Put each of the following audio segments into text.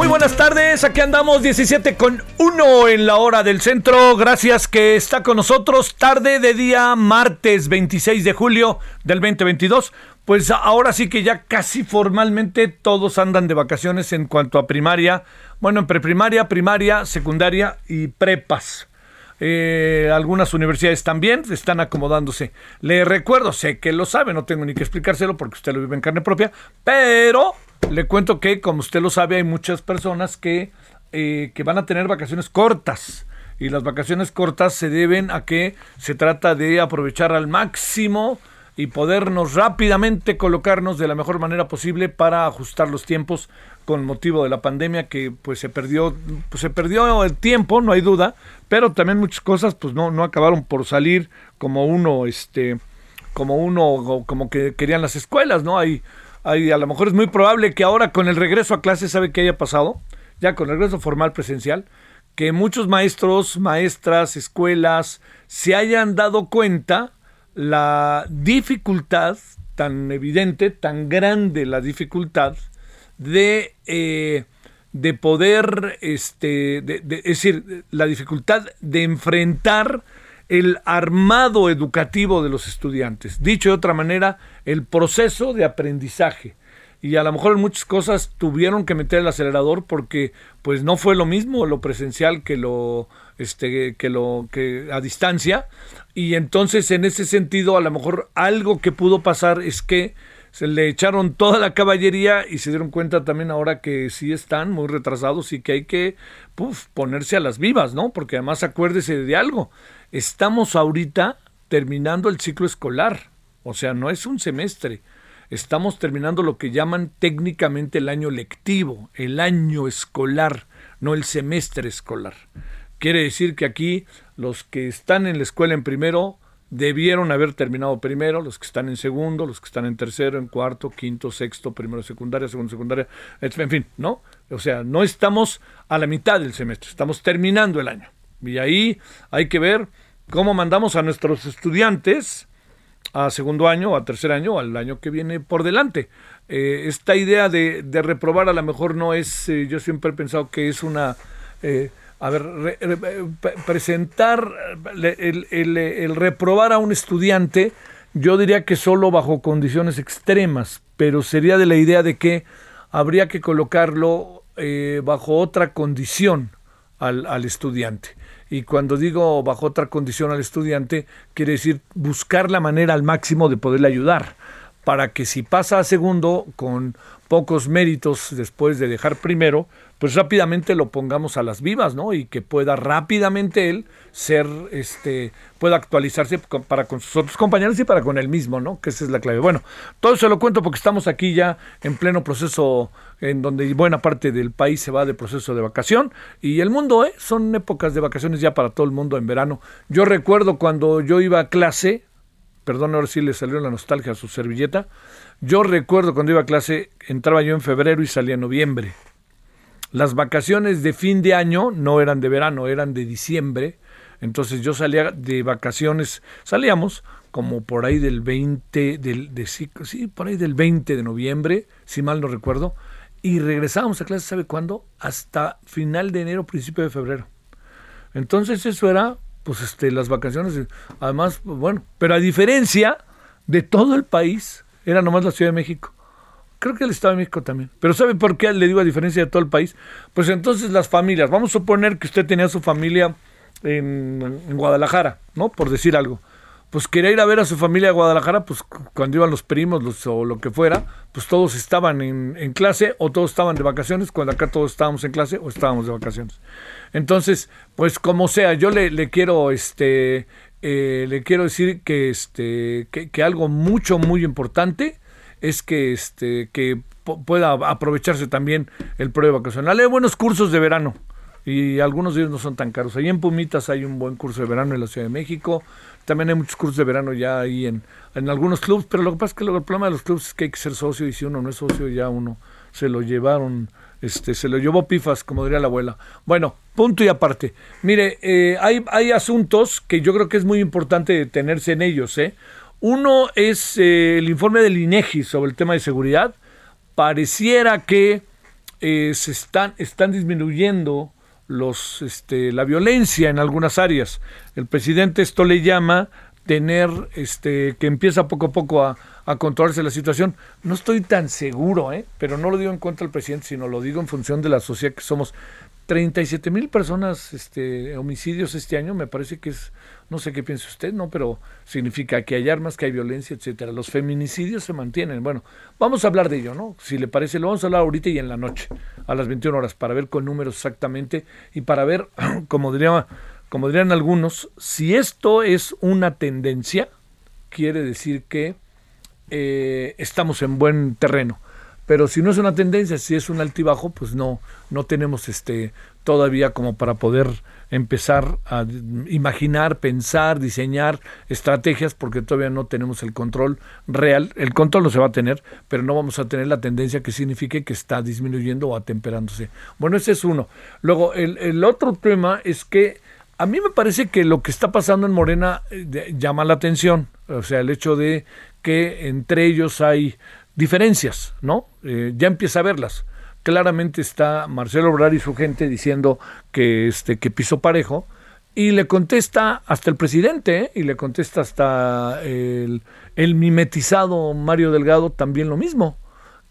Muy buenas tardes, aquí andamos 17 con 1 en la hora del centro. Gracias que está con nosotros. Tarde de día martes 26 de julio del 2022. Pues ahora sí que ya casi formalmente todos andan de vacaciones en cuanto a primaria. Bueno, en preprimaria, primaria, secundaria y prepas. Eh, algunas universidades también están acomodándose. Le recuerdo, sé que lo sabe, no tengo ni que explicárselo porque usted lo vive en carne propia, pero le cuento que, como usted lo sabe, hay muchas personas que, eh, que van a tener vacaciones cortas. Y las vacaciones cortas se deben a que se trata de aprovechar al máximo y podernos rápidamente colocarnos de la mejor manera posible para ajustar los tiempos con motivo de la pandemia que pues se perdió pues se perdió el tiempo no hay duda pero también muchas cosas pues no no acabaron por salir como uno este como uno como que querían las escuelas no hay a lo mejor es muy probable que ahora con el regreso a clases sabe qué haya pasado ya con el regreso formal presencial que muchos maestros maestras escuelas se hayan dado cuenta la dificultad tan evidente, tan grande la dificultad de, eh, de poder, este, de, es decir, la dificultad de enfrentar el armado educativo de los estudiantes. Dicho de otra manera, el proceso de aprendizaje. Y a lo mejor en muchas cosas tuvieron que meter el acelerador porque pues no fue lo mismo lo presencial que lo este que lo que a distancia y entonces en ese sentido a lo mejor algo que pudo pasar es que se le echaron toda la caballería y se dieron cuenta también ahora que sí están muy retrasados y que hay que ponerse a las vivas, ¿no? Porque además acuérdese de algo, estamos ahorita terminando el ciclo escolar, o sea, no es un semestre, estamos terminando lo que llaman técnicamente el año lectivo, el año escolar, no el semestre escolar. Quiere decir que aquí los que están en la escuela en primero debieron haber terminado primero, los que están en segundo, los que están en tercero, en cuarto, quinto, sexto, primero secundaria, segundo secundaria, en fin, ¿no? O sea, no estamos a la mitad del semestre, estamos terminando el año. Y ahí hay que ver cómo mandamos a nuestros estudiantes a segundo año, a tercer año, al año que viene por delante. Eh, esta idea de, de, reprobar a lo mejor no es, eh, yo siempre he pensado que es una... Eh, a ver, re, re, presentar el, el, el, reprobar a un estudiante, yo diría que solo bajo condiciones extremas, pero sería de la idea de que habría que colocarlo bajo otra condición al, al estudiante. Y cuando digo bajo otra condición al estudiante, quiere decir buscar la manera al máximo de poderle ayudar, para que si pasa a segundo con pocos méritos después de dejar primero, pues rápidamente lo pongamos a las vivas, ¿no? Y que pueda rápidamente él ser, este, pueda actualizarse para con sus otros compañeros y para con él mismo, ¿no? Que esa es la clave. Bueno, todo eso lo cuento porque estamos aquí ya en pleno proceso en donde buena parte del país se va de proceso de vacación y el mundo, ¿eh? Son épocas de vacaciones ya para todo el mundo en verano. Yo recuerdo cuando yo iba a clase, perdón, ahora sí le salió la nostalgia a su servilleta, yo recuerdo cuando iba a clase, entraba yo en febrero y salía en noviembre. Las vacaciones de fin de año no eran de verano, eran de diciembre. Entonces yo salía de vacaciones, salíamos como por ahí del 20, del, de, sí, por ahí del 20 de noviembre, si mal no recuerdo, y regresábamos a clase, ¿sabe cuándo? Hasta final de enero, principio de febrero. Entonces eso era, pues, este, las vacaciones, además, bueno, pero a diferencia de todo el país, era nomás la Ciudad de México. Creo que el Estado de México también. Pero ¿sabe por qué le digo a diferencia de todo el país? Pues entonces las familias, vamos a suponer que usted tenía su familia en, Guadalajara, ¿no? Por decir algo. Pues quería ir a ver a su familia a Guadalajara, pues cuando iban los primos o lo que fuera, pues todos estaban en, clase o todos estaban de vacaciones, cuando acá todos estábamos en clase o estábamos de vacaciones. Entonces, pues como sea, yo le, quiero, este, eh, le quiero decir que, este, que algo mucho, muy importante es que, este, que pueda aprovecharse también el periodo vacacional. Hay buenos cursos de verano y algunos de ellos no son tan caros. Ahí en Pumitas hay un buen curso de verano en la Ciudad de México. También hay muchos cursos de verano ya ahí en, en algunos clubes, pero lo que pasa es que el problema de los clubes es que hay que ser socio y si uno no es socio ya uno se lo llevaron, este, se lo llevó pifas, como diría la abuela. Bueno, punto y aparte. Mire, eh, hay, hay asuntos que yo creo que es muy importante detenerse en ellos, ¿eh? Uno es eh, el informe del INEGI sobre el tema de seguridad. Pareciera que eh, se están, están disminuyendo los, este, la violencia en algunas áreas. El presidente esto le llama tener, este, que empieza poco a poco a, a controlarse la situación. No estoy tan seguro, ¿eh? pero no lo digo en contra del presidente, sino lo digo en función de la sociedad que somos. 37 mil personas, este, homicidios este año, me parece que es no sé qué piensa usted, ¿no? Pero significa que hay armas, que hay violencia, etcétera. Los feminicidios se mantienen. Bueno, vamos a hablar de ello, ¿no? Si le parece, lo vamos a hablar ahorita y en la noche, a las 21 horas, para ver con números exactamente y para ver, como, diría, como dirían algunos, si esto es una tendencia, quiere decir que eh, estamos en buen terreno. Pero si no es una tendencia, si es un altibajo, pues no, no tenemos este todavía como para poder empezar a imaginar, pensar, diseñar estrategias, porque todavía no tenemos el control real. El control no se va a tener, pero no vamos a tener la tendencia que signifique que está disminuyendo o atemperándose. Bueno, ese es uno. Luego, el, el otro tema es que a mí me parece que lo que está pasando en Morena eh, llama la atención. O sea, el hecho de que entre ellos hay diferencias, ¿no? Eh, ya empieza a verlas claramente está Marcelo Obrar y su gente diciendo que este que pisó parejo y le contesta hasta el presidente ¿eh? y le contesta hasta el, mimetizado Mario Delgado también lo mismo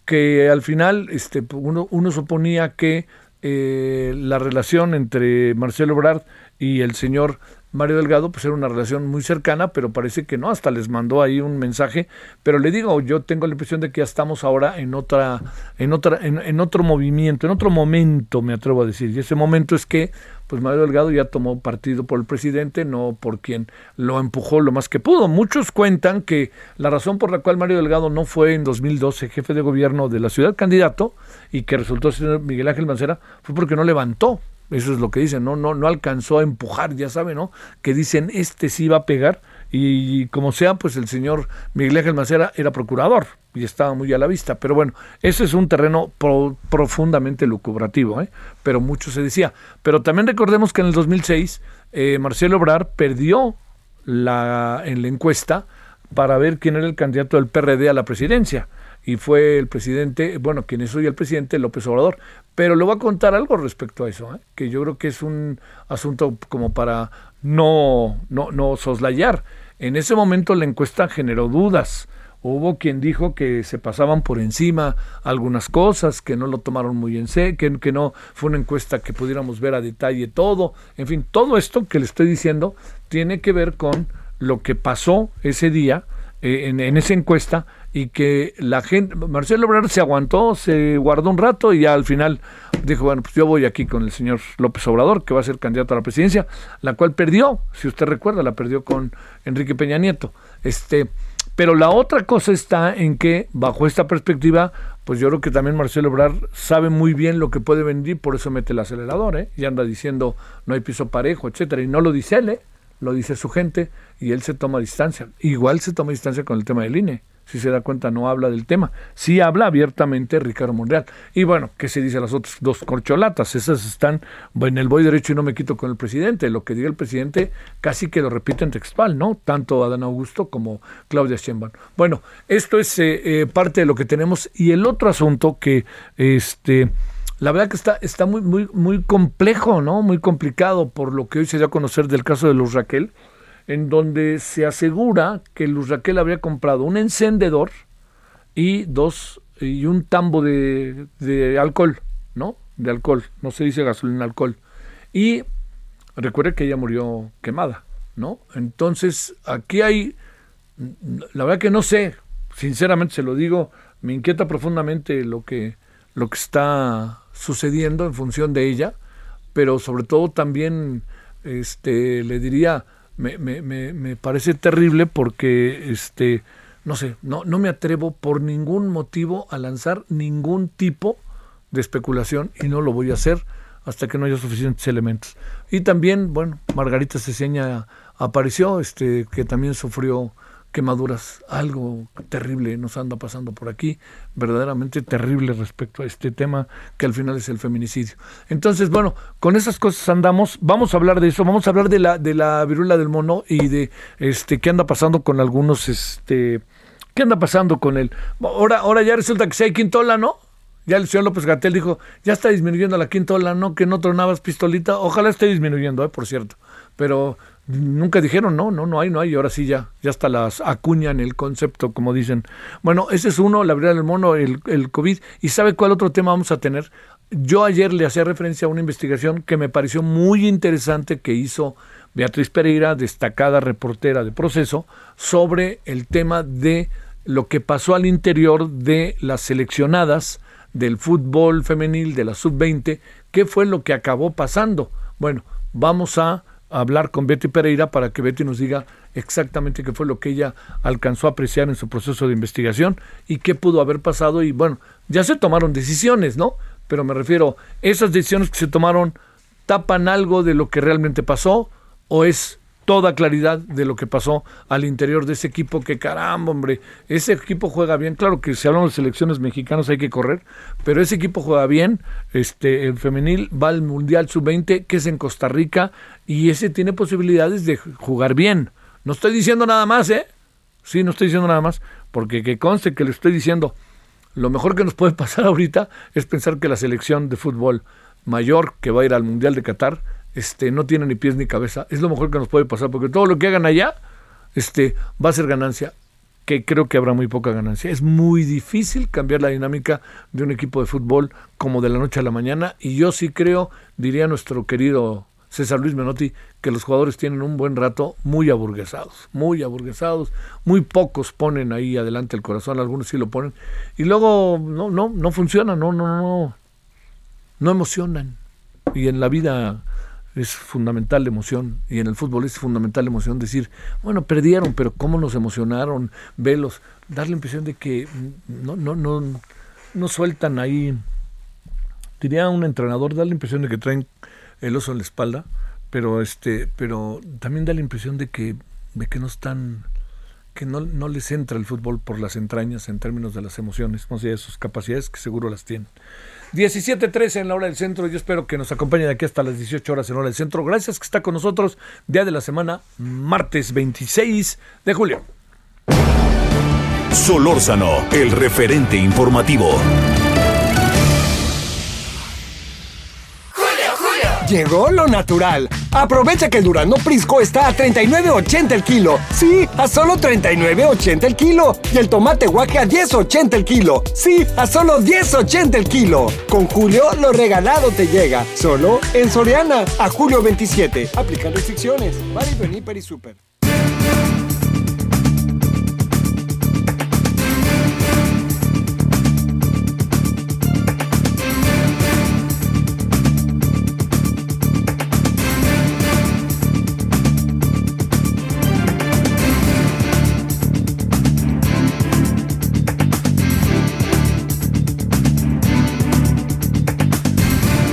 que al final este uno, uno suponía que eh, la relación entre Marcelo Obrar y el señor Mario Delgado, pues era una relación muy cercana, pero parece que no, hasta les mandó ahí un mensaje. Pero le digo, yo tengo la impresión de que ya estamos ahora en otra, en otra, en, otro movimiento, en otro momento, me atrevo a decir. Y ese momento es que, pues Mario Delgado ya tomó partido por el presidente, no por quien lo empujó lo más que pudo. Muchos cuentan que la razón por la cual Mario Delgado no fue en 2012 jefe de gobierno de la ciudad candidato y que resultó ser Miguel Ángel Mancera fue porque no levantó eso es lo que dicen, no, no, no alcanzó a empujar, ya saben, ¿no? Que dicen, este sí va a pegar. Y, como sea, pues el señor Miguel Ángel Macera era procurador y estaba muy a la vista. Pero bueno, ese es un terreno profundamente lucubrativo, ¿eh? pero mucho se decía. Pero también recordemos que en el 2006 eh, Marcelo Obrar perdió la, en la encuesta para ver quién era el candidato del PRD a la presidencia y fue el presidente, bueno, quien es hoy el presidente, López Obrador. Pero le voy a contar algo respecto a eso, ¿eh? que yo creo que es un asunto como para no, no, no soslayar. En ese momento la encuesta generó dudas. Hubo quien dijo que se pasaban por encima algunas cosas, que no lo tomaron muy en serio, que, que no fue una encuesta que pudiéramos ver a detalle todo. En fin, todo esto que le estoy diciendo tiene que ver con lo que pasó ese día eh, en, esa encuesta y que la gente, Marcelo Ebrard se aguantó, se guardó un rato y ya al final dijo, bueno, pues yo voy aquí con el señor López Obrador, que va a ser candidato a la presidencia, la cual perdió, si usted recuerda, la perdió con Enrique Peña Nieto. Este, pero la otra cosa está en que, bajo esta perspectiva, pues yo creo que también Marcelo Ebrard sabe muy bien lo que puede venir, por eso mete el acelerador, ¿eh? y anda diciendo no hay piso parejo, etcétera, y no lo dice él, ¿eh? lo dice su gente, y él se toma distancia. Igual se toma distancia con el tema del INE si se da cuenta, no habla del tema. Sí habla abiertamente Ricardo Monreal. Y bueno, ¿qué se dice las otras dos corcholatas? Esas están en el voy derecho y no me quito con el presidente. Lo que diga el presidente casi que lo repite en textual, ¿no? Tanto Adán Augusto como Claudia Sheinbaum. Bueno, esto es eh, eh, parte de lo que tenemos. Y el otro asunto que, este, la verdad que está, está muy, muy, muy complejo, ¿no? Muy complicado por lo que hoy se dio a conocer del caso de Luz Raquel en donde se asegura que Luz Raquel habría comprado un encendedor y dos y un tambo de, de alcohol, ¿no? De alcohol, no se dice gasolina, alcohol. Y recuerde que ella murió quemada, ¿no? Entonces, aquí hay, la verdad que no sé, sinceramente se lo digo, me inquieta profundamente lo que, lo que está sucediendo en función de ella, pero sobre todo también este, le diría, me, me, me, me parece terrible porque, este, no sé, no, no me atrevo por ningún motivo a lanzar ningún tipo de especulación y no lo voy a hacer hasta que no haya suficientes elementos. Y también, bueno, Margarita Ceseña apareció, este, que también sufrió quemaduras, algo terrible nos anda pasando por aquí, verdaderamente terrible respecto a este tema que al final es el feminicidio. Entonces, bueno, con esas cosas andamos, vamos a hablar de eso, vamos a hablar de la de la viruela del mono y de este qué anda pasando con algunos este qué anda pasando con él. Ahora ahora ya resulta que si hay quintola, ¿no? Ya el señor López Gatel dijo, ya está disminuyendo la quintola, ¿no? Que no tronabas pistolita. Ojalá esté disminuyendo, ¿eh? por cierto. Pero nunca dijeron, no, no, no hay, no hay, y ahora sí ya, ya hasta las acuñan el concepto, como dicen. Bueno, ese es uno, la verdad del mono, el, el COVID. ¿Y sabe cuál otro tema vamos a tener? Yo ayer le hacía referencia a una investigación que me pareció muy interesante que hizo Beatriz Pereira, destacada reportera de proceso, sobre el tema de lo que pasó al interior de las seleccionadas del fútbol femenil de la sub-20, qué fue lo que acabó pasando. Bueno, vamos a hablar con Betty Pereira para que Betty nos diga exactamente qué fue lo que ella alcanzó a apreciar en su proceso de investigación y qué pudo haber pasado. Y bueno, ya se tomaron decisiones, ¿no? Pero me refiero, ¿esas decisiones que se tomaron tapan algo de lo que realmente pasó o es toda claridad de lo que pasó al interior de ese equipo, que caramba, hombre, ese equipo juega bien, claro que si hablamos de selecciones mexicanas hay que correr, pero ese equipo juega bien, este, el femenil va al Mundial Sub-20, que es en Costa Rica, y ese tiene posibilidades de jugar bien. No estoy diciendo nada más, ¿eh? Sí, no estoy diciendo nada más, porque que conste que le estoy diciendo, lo mejor que nos puede pasar ahorita es pensar que la selección de fútbol mayor que va a ir al Mundial de Qatar este, no tiene ni pies ni cabeza. Es lo mejor que nos puede pasar, porque todo lo que hagan allá este, va a ser ganancia, que creo que habrá muy poca ganancia. Es muy difícil cambiar la dinámica de un equipo de fútbol como de la noche a la mañana, y yo sí creo, diría nuestro querido César Luis Menotti, que los jugadores tienen un buen rato muy aburguesados, muy aburguesados, muy pocos ponen ahí adelante el corazón, algunos sí lo ponen, y luego no, no, no funciona, no, no, no, no emocionan. Y en la vida es fundamental la emoción y en el fútbol es fundamental la emoción decir, bueno, perdieron, pero cómo nos emocionaron, velos, dar la impresión de que no, no, no, no sueltan ahí, diría un entrenador, dar la impresión de que traen el oso en la espalda, pero este, pero también da la impresión de que, de que no están, que no, no les entra el fútbol por las entrañas en términos de las emociones, no sé, de sus capacidades que seguro las tienen. 17.13 en la hora del centro. Yo espero que nos acompañe de aquí hasta las 18 horas en la hora del centro. Gracias que está con nosotros. Día de la semana, martes 26 de julio. Solórzano, el referente informativo. Llegó lo natural. Aprovecha que el Durano Prisco está a 39.80 el kilo. Sí, a solo 39.80 el kilo. Y el tomate guaje a 10.80 el kilo. Sí, a solo 10.80 el kilo. Con Julio, lo regalado te llega. Solo en Soriana. A julio 27. Aplican restricciones. Válido en y Super.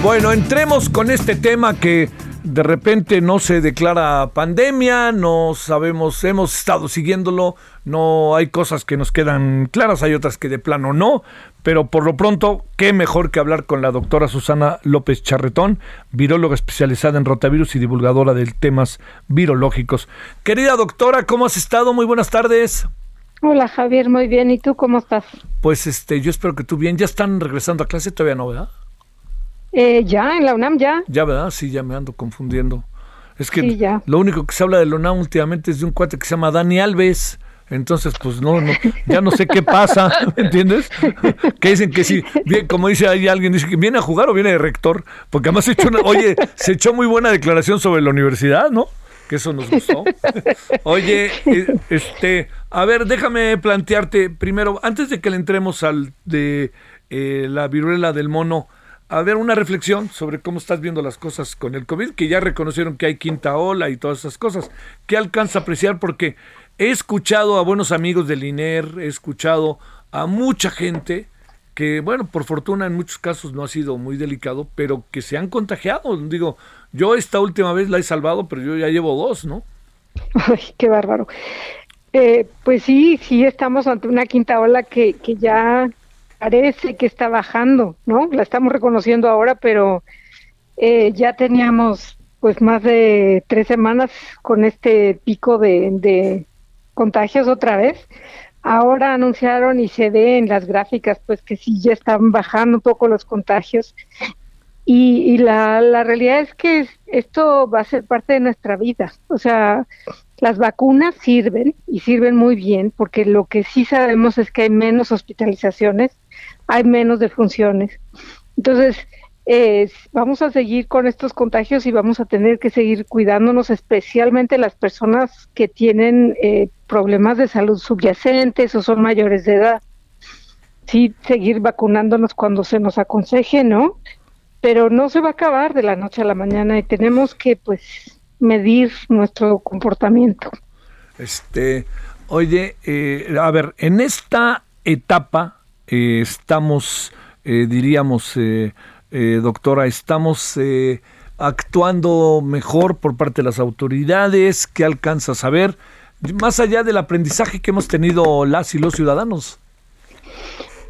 Bueno, entremos con este tema que de repente no se declara pandemia, no sabemos, hemos estado siguiéndolo, no hay cosas que nos quedan claras, hay otras que de plano no, pero por lo pronto, qué mejor que hablar con la doctora Susana López Charretón, viróloga especializada en rotavirus y divulgadora de temas virológicos. Querida doctora, ¿cómo has estado? Muy buenas tardes. Hola Javier, muy bien. ¿Y tú cómo estás? Pues este, yo espero que tú bien. ¿Ya están regresando a clase? Todavía no, ¿verdad? Eh, ya, en la UNAM ya. Ya, ¿verdad? Sí, ya me ando confundiendo. Es que lo único que se habla de la UNAM últimamente es de un cuate que se llama Dani Alves. Entonces, pues no, no, ya no sé qué pasa, ¿me entiendes? Que dicen que sí, bien, como dice ahí alguien, dice que viene a jugar o viene de rector, porque además se echó una, oye, se echó muy buena declaración sobre la universidad, ¿no? Que eso nos gustó. Oye, eh, este, a ver, déjame plantearte primero, antes de que le entremos al de eh, la viruela del mono, a ver una reflexión sobre cómo estás viendo las cosas con el COVID, que ya reconocieron que hay quinta ola y todas esas cosas. ¿Qué alcanza a apreciar? Porque he escuchado a buenos amigos del INER, he escuchado a mucha gente que, bueno, por fortuna en muchos casos no ha sido muy delicado, pero que se han contagiado. Digo, yo esta última vez la he salvado, pero yo ya llevo dos, ¿no? Ay, qué bárbaro. Eh, pues sí, sí estamos ante una quinta ola que, que ya parece que está bajando, ¿no? La estamos reconociendo ahora, pero eh, ya teníamos pues más de tres semanas con este pico de, contagios otra vez. Ahora anunciaron y se ve en las gráficas pues que sí ya están bajando un poco los contagios y, y la, la realidad es que esto va a ser parte de nuestra vida. O sea, las vacunas sirven y sirven muy bien porque lo que sí sabemos es que hay menos hospitalizaciones, hay menos defunciones. Entonces, eh, vamos a seguir con estos contagios y vamos a tener que seguir cuidándonos, especialmente las personas que tienen eh, problemas de salud subyacentes o son mayores de edad. Sí, seguir vacunándonos cuando se nos aconseje, ¿no? Pero no se va a acabar de la noche a la mañana y tenemos que, pues, medir nuestro comportamiento. Este, oye, eh, a ver, en esta etapa eh, estamos, eh, diríamos, doctora, estamos actuando mejor por parte de las autoridades, ¿qué alcanza a saber? Más allá del aprendizaje que hemos tenido las y los ciudadanos.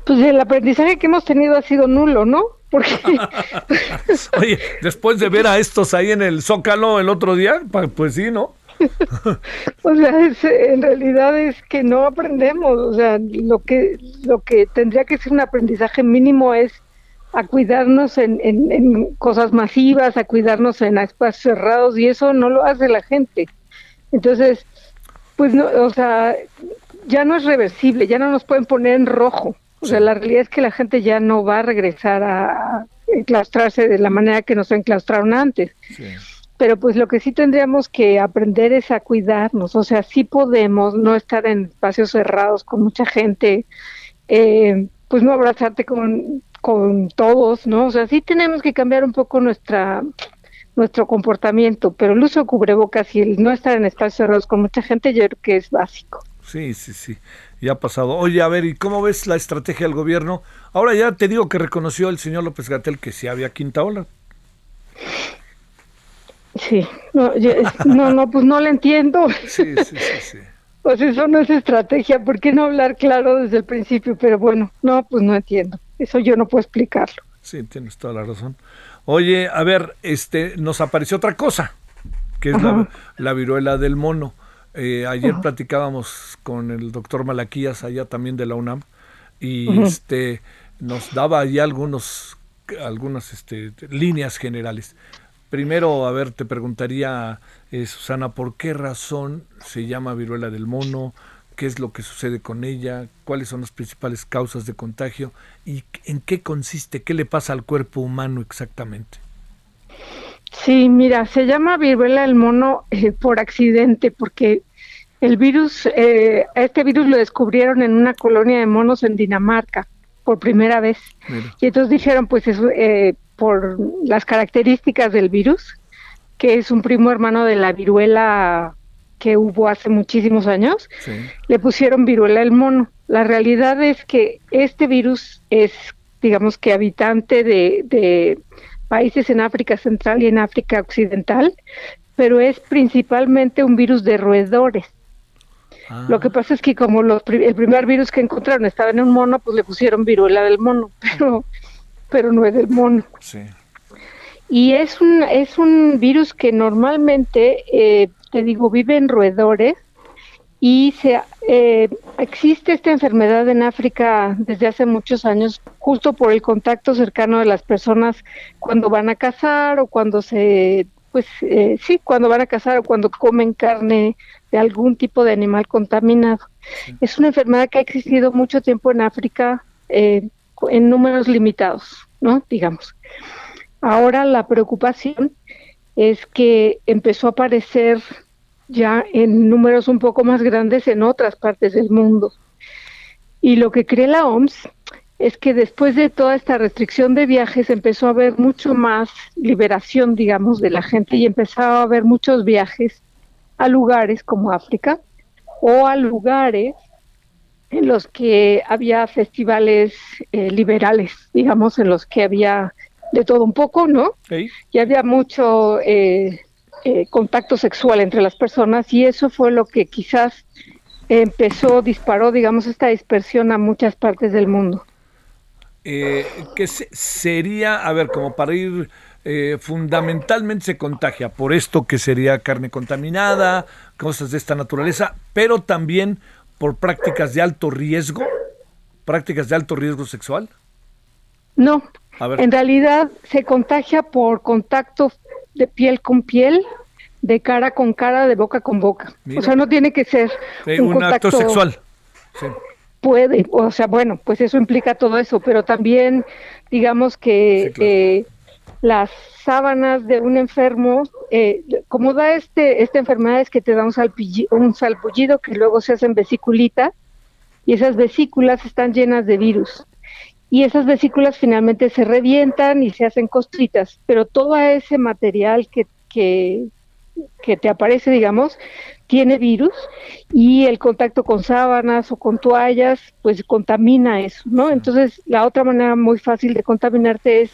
Pues el aprendizaje que hemos tenido ha sido nulo, ¿no? Porque... Oye, después de ver a estos ahí en el Zócalo el otro día, pues sí, ¿no? o sea, en realidad es que no aprendemos, o sea, lo que, lo que tendría que ser un aprendizaje mínimo es a cuidarnos en, en, cosas masivas, a cuidarnos en espacios cerrados y eso no lo hace la gente. Entonces, pues no, o sea, ya no es reversible, ya no nos pueden poner en rojo. O sea, la realidad es que la gente ya no va a regresar a enclaustrarse de la manera que nos enclaustraron antes. Pero pues lo que sí tendríamos que aprender es a cuidarnos, o sea, sí podemos no estar en espacios cerrados con mucha gente, eh, pues no abrazarte con, con todos, ¿no? O sea, sí tenemos que cambiar un poco nuestra nuestro comportamiento, pero el uso de cubrebocas y el no estar en espacios cerrados con mucha gente yo creo que es básico. Sí, sí, sí ya ha pasado. Oye, a ver, ¿y cómo ves la estrategia del gobierno? Ahora ya te digo que reconoció el señor López Gatel que sí había quinta ola. Sí, no, no, pues no le entiendo. Sí, sí, sí, sí. Pues eso no es estrategia, ¿por qué no hablar claro desde el principio? Pero bueno, no, pues no entiendo. Eso yo no puedo explicarlo. Sí, tienes toda la razón. Oye, a ver, este, nos apareció otra cosa, que es la, la viruela del mono. Eh, ayer platicábamos con el doctor Malaquías, allá también de la UNAM, y este nos daba ahí algunos, algunas este, líneas generales. Primero, a ver, te preguntaría, eh, Susana, ¿por qué razón se llama viruela del mono? ¿Qué es lo que sucede con ella? ¿Cuáles son las principales causas de contagio? ¿Y en qué consiste? ¿Qué le pasa al cuerpo humano exactamente? Sí, mira, se llama viruela del mono eh, por accidente, porque el virus, eh, este virus lo descubrieron en una colonia de monos en Dinamarca por primera vez. Y entonces dijeron, pues es eh, por las características del virus, que es un primo hermano de la viruela que hubo hace muchísimos años, le pusieron viruela del mono. La realidad es que este virus es, digamos que habitante de países en África Central y en África Occidental, pero es principalmente un virus de roedores. Ah. Lo que pasa es que como los, el primer virus que encontraron estaba en un mono, pues le pusieron viruela del mono, pero, pero no es del mono. Sí. Y es un, es un virus que normalmente, eh, te digo, vive en roedores y se, eh, existe esta enfermedad en África desde hace muchos años, justo por el contacto cercano de las personas cuando van a cazar o cuando se, pues eh, sí, cuando van a cazar o cuando comen carne de algún tipo de animal contaminado. Es una enfermedad que ha existido mucho tiempo en África eh, en números limitados, ¿no? Digamos. Ahora la preocupación es que empezó a aparecer ya en números un poco más grandes en otras partes del mundo. Y lo que cree la OMS es que después de toda esta restricción de viajes empezó a haber mucho más liberación, digamos, de la gente y empezó a haber muchos viajes a lugares como África o a lugares en los que había festivales eh, liberales, digamos, en los que había de todo un poco, ¿no? Y había mucho eh, eh, contacto sexual entre las personas y eso fue lo que quizás empezó, disparó, digamos, esta dispersión a muchas partes del mundo. ¿Qué sería, a ver, como para ir, eh, fundamentalmente se contagia por esto que sería carne contaminada, cosas de esta naturaleza, pero también por prácticas de alto riesgo, prácticas de alto riesgo sexual? No, en realidad se contagia por contacto de piel con piel, de cara con cara, de boca con boca. O sea, no tiene que ser un, acto sexual. Puede, o sea, bueno, pues eso implica todo eso, pero también digamos que eh, las sábanas de un enfermo, eh, como da este esta enfermedad es que te da un, un salpullido que luego se hacen vesiculita y esas vesículas están llenas de virus y esas vesículas finalmente se revientan y se hacen costritas, pero todo ese material que, que, que te aparece, digamos, tiene virus y el contacto con sábanas o con toallas, pues contamina eso, ¿no? Entonces, la otra manera muy fácil de contaminarte es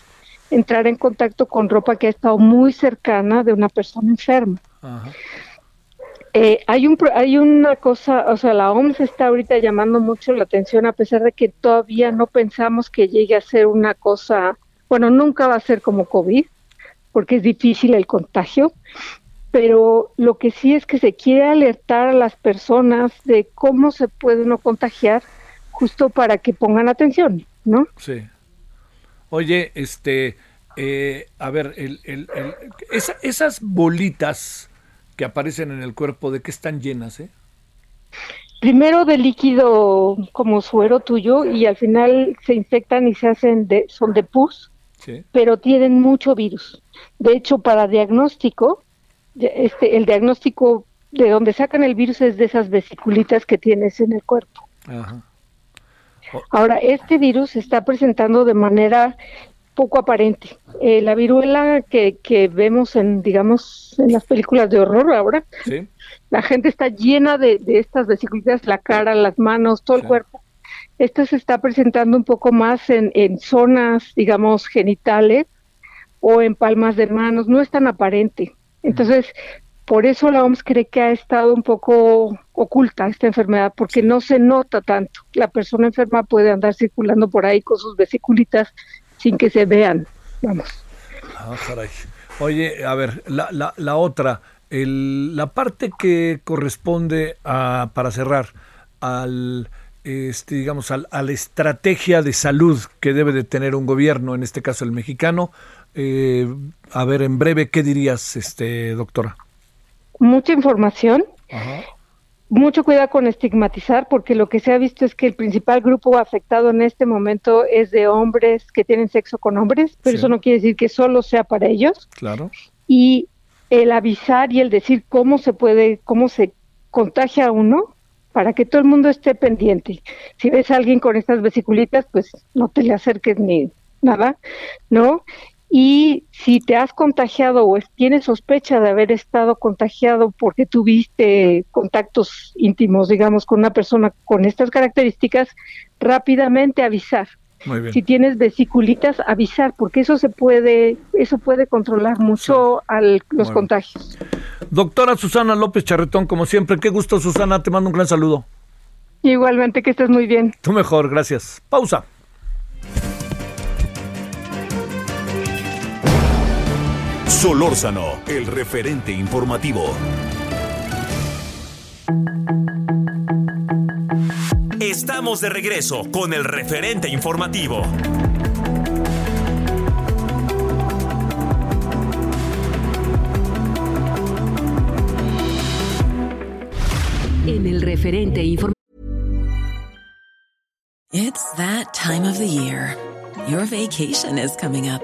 entrar en contacto con ropa que ha estado muy cercana de una persona enferma. Ajá. Eh, hay, un, hay una cosa, o sea, la OMS está ahorita llamando mucho la atención a pesar de que todavía no pensamos que llegue a ser una cosa, bueno, nunca va a ser como COVID, porque es difícil el contagio, pero lo que sí es que se quiere alertar a las personas de cómo se puede no contagiar justo para que pongan atención, ¿no? Sí. Oye, este, eh, a ver, el, el, esas bolitas que aparecen en el cuerpo, ¿de qué están llenas? Eh? Primero de líquido como suero tuyo y al final se infectan y se hacen de, son de pus, pero tienen mucho virus. De hecho, para diagnóstico, este, el diagnóstico de donde sacan el virus es de esas vesiculitas que tienes en el cuerpo. Ahora, este virus se está presentando de manera poco aparente. Eh, la viruela que, que, vemos en, digamos, en las películas de horror ahora, la gente está llena de, de estas vesículas, la cara, las manos, todo el cuerpo. Esta se está presentando un poco más en, en zonas, digamos, genitales o en palmas de manos, no es tan aparente. Entonces, por eso la OMS cree que ha estado un poco oculta esta enfermedad, porque no se nota tanto. La persona enferma puede andar circulando por ahí con sus vesiculitas sin que se vean. Vamos. Ah, Oye, a ver, la, la, la otra, el, la parte que corresponde a, para cerrar, al, este, digamos, al, a la estrategia de salud que debe de tener un gobierno, en este caso el mexicano. Eh, a ver, en breve, ¿qué dirías, este, doctora? Mucha información. Ajá mucho cuidado con estigmatizar, porque lo que se ha visto es que el principal grupo afectado en este momento es de hombres que tienen sexo con hombres, pero eso no quiere decir que solo sea para ellos. Claro. Y el avisar y el decir cómo se puede, cómo se contagia a uno, para que todo el mundo esté pendiente. Si ves a alguien con estas vesiculitas, pues no te le acerques ni nada, ¿no? Y si te has contagiado o tienes sospecha de haber estado contagiado porque tuviste contactos íntimos, digamos, con una persona con estas características, rápidamente avisar. si tienes vesiculitas, avisar, porque eso se puede, eso puede controlar mucho los contagios. Doctora Susana López Charretón, como siempre, qué gusto Susana, te mando un gran saludo. Igualmente, que estés muy bien. Tú mejor, gracias. Pausa. Solórzano, el referente informativo. Estamos de regreso con el referente informativo. En el referente informativo. It's that time of the year. Your vacation is coming up.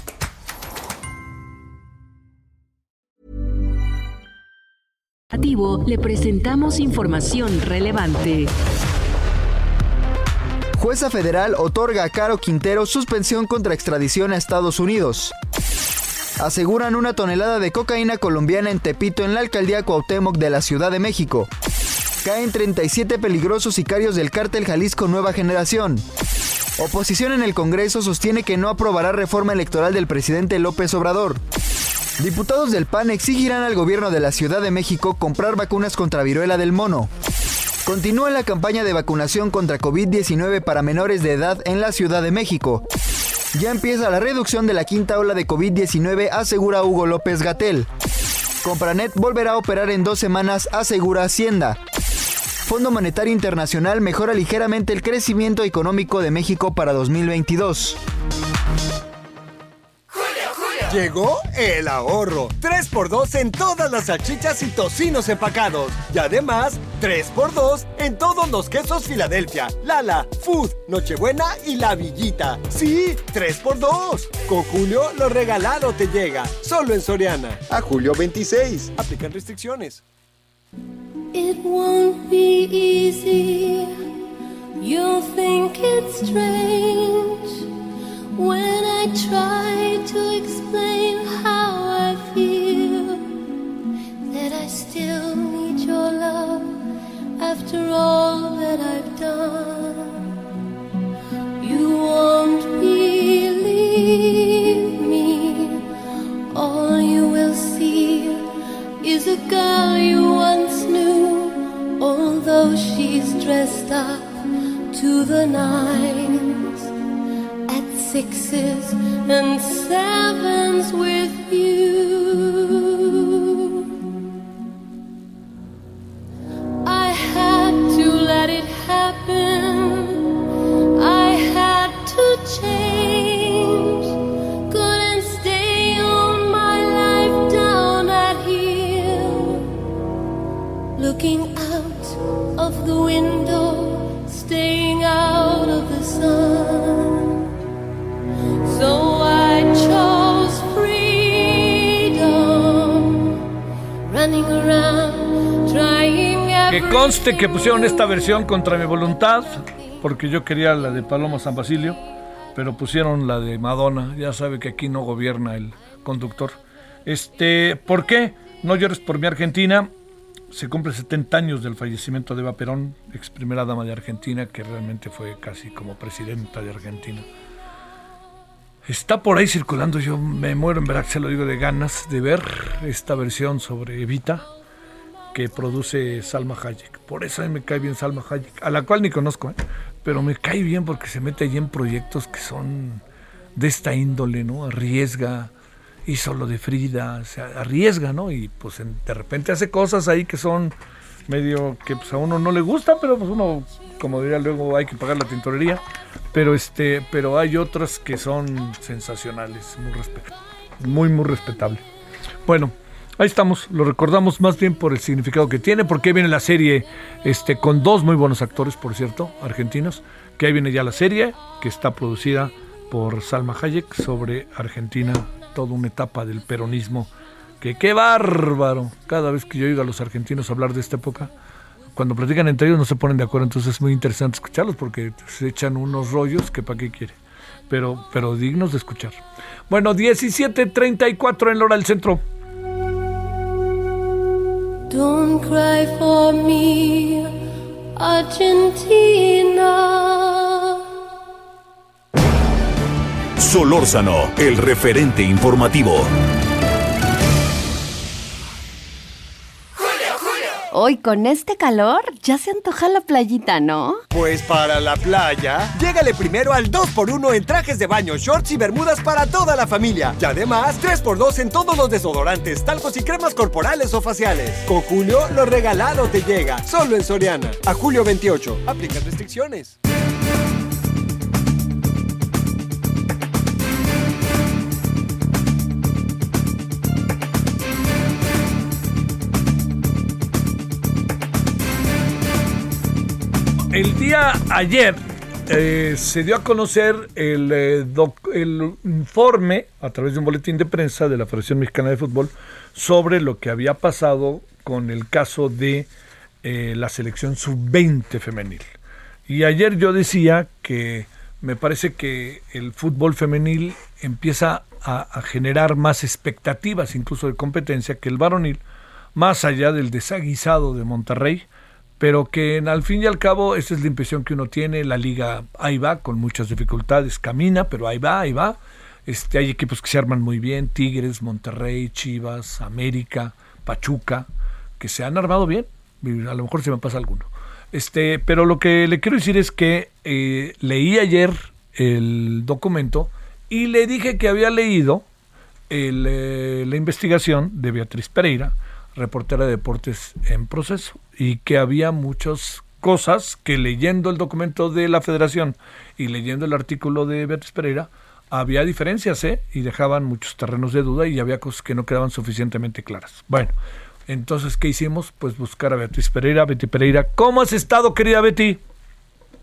Le presentamos información relevante. Jueza federal otorga a Caro Quintero suspensión contra extradición a Estados Unidos. Aseguran una tonelada de cocaína colombiana en Tepito en la alcaldía Cuauhtémoc de la Ciudad de México. Caen 37 peligrosos sicarios del cártel Jalisco Nueva Generación. Oposición en el Congreso sostiene que no aprobará reforma electoral del presidente López Obrador. Diputados del PAN exigirán al gobierno de la Ciudad de México comprar vacunas contra viruela del mono. Continúa la campaña de vacunación contra COVID-19 para menores de edad en la Ciudad de México. Ya empieza la reducción de la quinta ola de COVID-19, asegura Hugo López Gatel. Compranet volverá a operar en dos semanas, asegura Hacienda. Fondo Monetario Internacional mejora ligeramente el crecimiento económico de México para 2022. Llegó el ahorro. 3x2 en todas las salchichas y tocinos empacados. Y además, 3x2 en todos los quesos Filadelfia, Lala, Food, Nochebuena y La Villita. Sí, 3x2. Con Julio lo regalado te llega. Solo en Soriana. A julio 26. Aplican restricciones. It won't be easy. You'll think it's strange. When I try to explain how I feel that I still need your love after all that I've done. Conste que pusieron esta versión contra mi voluntad, porque yo quería la de Paloma San Basilio, pero pusieron la de Madonna. Ya sabe que aquí no gobierna el conductor. Este, ¿por qué? No llores por mi Argentina. Se cumple 70 años del fallecimiento de Eva Perón, ex primera dama de Argentina, que realmente fue casi como presidenta de Argentina. Está por ahí circulando, yo me muero en verdad, se lo digo de ganas de ver esta versión sobre Evita que produce Salma Hayek. Por eso me cae bien Salma Hayek, a la cual ni conozco, ¿eh? pero me cae bien porque se mete allí en proyectos que son de esta índole, ¿no? Arriesga, hizo lo de Frida, se arriesga, ¿no? Y pues de repente hace cosas ahí que son medio que pues, a uno no le gusta, pero pues uno, como diría luego, hay que pagar la tintorería. Pero este, pero hay otras que son sensacionales, muy muy, muy respetable. Bueno, Ahí estamos, lo recordamos más bien por el significado que tiene, porque viene la serie este, con dos muy buenos actores, por cierto, argentinos, que ahí viene ya la serie, que está producida por Salma Hayek sobre Argentina, toda una etapa del peronismo Que qué bárbaro. Cada vez que yo oigo a los argentinos hablar de esta época, cuando platican entre ellos no se ponen de acuerdo, entonces es muy interesante escucharlos porque se echan unos rollos que para qué quiere. Pero, pero dignos de escuchar. Bueno, 17.34 en la hora del centro. Don't cry for me, Argentina. Solórzano, el referente informativo. Hoy con este calor ya se antoja la playita, ¿no? Pues para la playa, llégale primero al 2x1 en trajes de baño, shorts y bermudas para toda la familia. Y además, 3x2 en todos los desodorantes, talcos y cremas corporales o faciales. Con Julio, lo regalado te llega, solo en Soriana. A julio 28, aplica restricciones. El día ayer eh, se dio a conocer el, eh, el informe a través de un boletín de prensa de la Federación Mexicana de Fútbol sobre lo que había pasado con el caso de eh, la selección sub-20 femenil. Y ayer yo decía que me parece que el fútbol femenil empieza a, a generar más expectativas, incluso de competencia, que el varonil, más allá del desaguisado de Monterrey, pero que al fin y al cabo esa es la impresión que uno tiene, la liga ahí va, con muchas dificultades, camina, pero ahí va, ahí va. Este, hay equipos que se arman muy bien, Tigres, Monterrey, Chivas, América, Pachuca, que se han armado bien, a lo mejor se me pasa alguno. Este, pero lo que le quiero decir es que eh, leí ayer el documento y le dije que había leído el, eh, la investigación de Beatriz Pereira, reportera de deportes en proceso, y que había muchas cosas que leyendo el documento de la federación y leyendo el artículo de Beatriz Pereira, había diferencias, ¿eh? Y dejaban muchos terrenos de duda y había cosas que no quedaban suficientemente claras. Bueno, entonces, ¿qué hicimos? Pues buscar a Beatriz Pereira. Betty Pereira, ¿cómo has estado, querida Betty?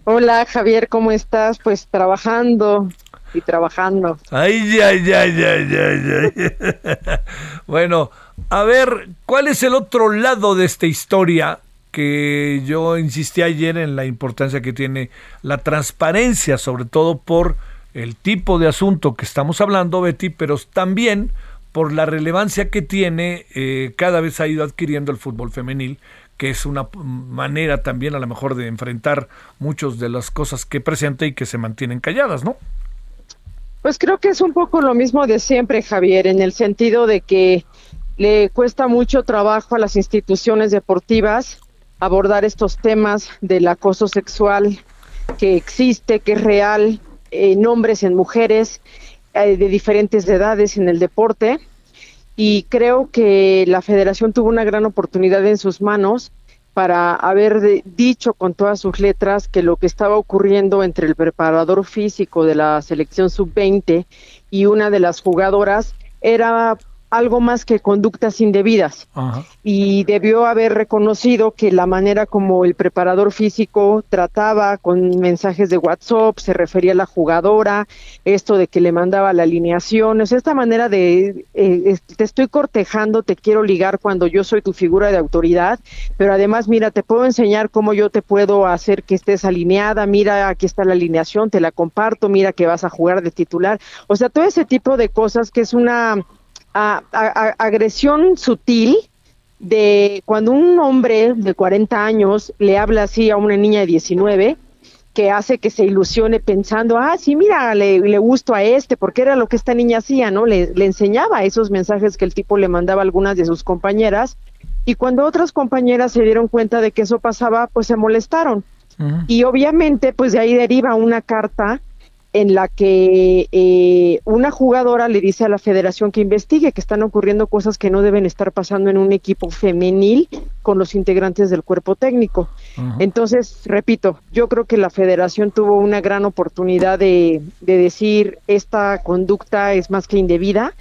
Hola Javier, ¿cómo estás? Pues trabajando y trabajando. Ay, ay, ay, ay, ay, ay. bueno, a ver, ¿cuál es el otro lado de esta historia que yo insistí ayer en la importancia que tiene la transparencia, sobre todo por el tipo de asunto que estamos hablando, Betty, pero también por la relevancia que tiene, eh, cada vez ha ido adquiriendo el fútbol femenil, que es una manera también a lo mejor de enfrentar muchas de las cosas que presenta y que se mantienen calladas, ¿no? Pues creo que es un poco lo mismo de siempre, Javier, en el sentido de que le cuesta mucho trabajo a las instituciones deportivas abordar estos temas del acoso sexual que existe, que es real, en hombres, en mujeres, eh, de diferentes edades en el deporte. Y creo que la federación tuvo una gran oportunidad en sus manos para haber dicho con todas sus letras que lo que estaba ocurriendo entre el preparador físico de la selección sub-20 y una de las jugadoras era algo más que conductas indebidas Ajá. y debió haber reconocido que la manera como el preparador físico trataba con mensajes de WhatsApp, se refería a la jugadora, esto de que le mandaba la alineación, es esta manera de eh, te estoy cortejando, te quiero ligar cuando yo soy tu figura de autoridad, pero además mira, te puedo enseñar cómo yo te puedo hacer que estés alineada, mira, aquí está la alineación, te la comparto, mira que vas a jugar de titular, o sea, todo ese tipo de cosas que es una a- agresión sutil de cuando un hombre de 40 años le habla así a una niña de 19, que hace que se ilusione pensando, ah, sí, mira, le, le gusto a este, porque era lo que esta niña hacía, ¿no? Le, le enseñaba esos mensajes que el tipo le mandaba a algunas de sus compañeras, y cuando otras compañeras se dieron cuenta de que eso pasaba, pues se molestaron. Y obviamente, pues de ahí deriva una carta en la que eh, una jugadora le dice a la federación que investigue que están ocurriendo cosas que no deben estar pasando en un equipo femenil con los integrantes del cuerpo técnico. Entonces, repito, yo creo que la federación tuvo una gran oportunidad de, de decir esta conducta es más que indebida.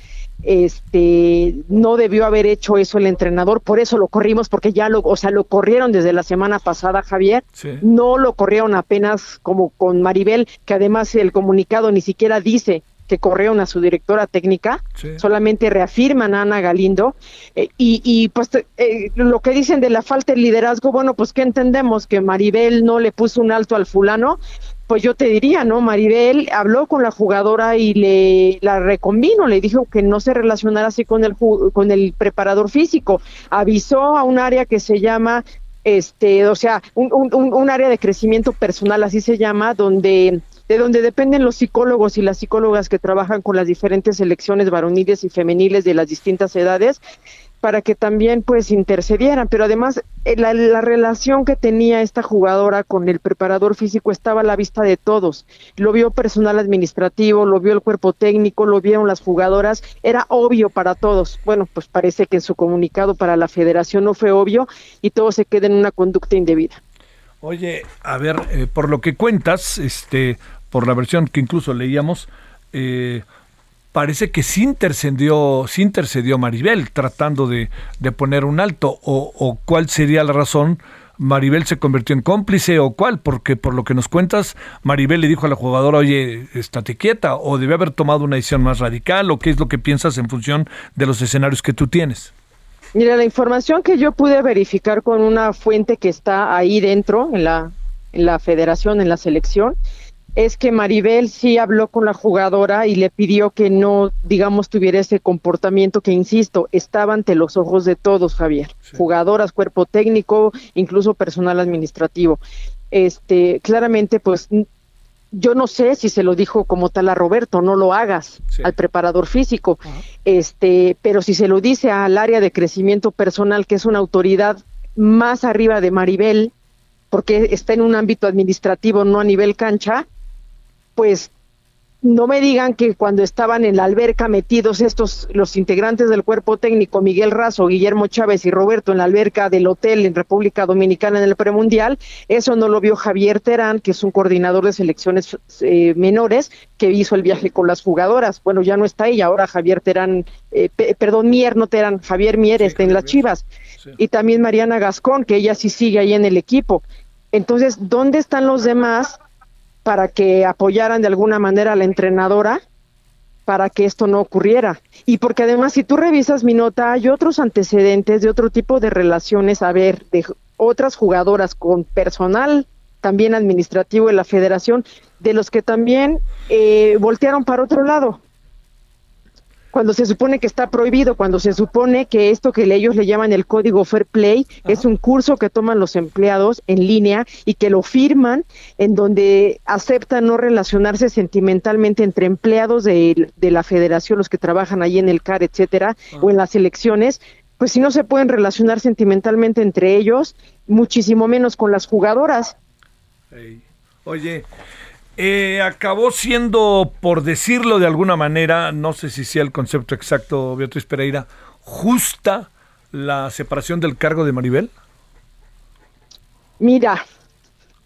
Este no debió haber hecho eso el entrenador, por eso lo corrimos, porque ya lo, o sea, lo corrieron desde la semana pasada, Javier. Sí. No lo corrieron apenas como con Maribel, que además el comunicado ni siquiera dice que corrieron a su directora técnica, Sí. solamente reafirman a Ana Galindo. eh, y, y, pues eh, lo que dicen de la falta de liderazgo, bueno, pues ¿qué entendemos? Que Maribel no le puso un alto al fulano. Pues yo te diría, ¿no? Maribel habló con la jugadora y le la reconvino, le dijo que no se relacionara así con el con el preparador físico. Avisó a un área que se llama este, o sea, un- un- un área de crecimiento personal, así se llama, donde de donde dependen los psicólogos y las psicólogas que trabajan con las diferentes selecciones varoniles y femeniles de las distintas edades para que también pues intercedieran, pero además eh, la, la relación que tenía esta jugadora con el preparador físico estaba a la vista de todos. Lo vio personal administrativo, lo vio el cuerpo técnico, lo vieron las jugadoras, era obvio para todos. Bueno, pues parece que en su comunicado para la federación no fue obvio y todo se queda en una conducta indebida. Oye, a ver, eh, por lo que cuentas, este, por la versión que incluso leíamos, eh, parece que sí intercedió, sí intercedió Maribel tratando de, de poner un alto, o, cuál sería la razón. Maribel se convirtió en cómplice o cuál, porque por lo que nos cuentas, Maribel le dijo a la jugadora, oye, estate quieta, o debe haber tomado una decisión más radical, o qué es lo que piensas en función de los escenarios que tú tienes. Mira, la información que yo pude verificar con una fuente que está ahí dentro, en la, en la federación, en la selección, es que Maribel sí habló con la jugadora y le pidió que no, digamos, tuviera ese comportamiento que, insisto, estaba ante los ojos de todos, Javier. Jugadoras, cuerpo técnico, incluso personal administrativo. Este, claramente, pues, yo no sé si se lo dijo como tal a Roberto, no lo hagas, al preparador físico, este, pero si se lo dice al área de crecimiento personal, que es una autoridad más arriba de Maribel, porque está en un ámbito administrativo, no a nivel cancha, pues no me digan que cuando estaban en la alberca metidos estos, los integrantes del cuerpo técnico, Miguel Razo, Guillermo Chávez y Roberto en la alberca del hotel en República Dominicana en el premundial, eso no lo vio Javier Terán, que es un coordinador de selecciones eh, menores, que hizo el viaje con las jugadoras. Bueno, ya no está ella, ahora Javier Terán, eh, pe- perdón, Mier, no Terán, Javier Mier está en las Chivas. Y también Mariana Gascón, que ella sí sigue ahí en el equipo. Entonces, ¿dónde están los demás para que apoyaran de alguna manera a la entrenadora para que esto no ocurriera. Y porque además si tú revisas mi nota, hay otros antecedentes de otro tipo de relaciones, a ver, de otras jugadoras con personal también administrativo de la federación, de los que también eh, voltearon para otro lado. Cuando se supone que está prohibido, cuando se supone que esto que ellos le llaman el código Fair Play es un curso que toman los empleados en línea y que lo firman, en donde aceptan no relacionarse sentimentalmente entre empleados de, de la federación, los que trabajan ahí en el CAR, etcétera, o en las elecciones, pues si no se pueden relacionar sentimentalmente entre ellos, muchísimo menos con las jugadoras. Oye, eh, acabó siendo, por decirlo de alguna manera, no sé si sea el concepto exacto, Beatriz Pereira, justa la separación del cargo de Maribel. Mira,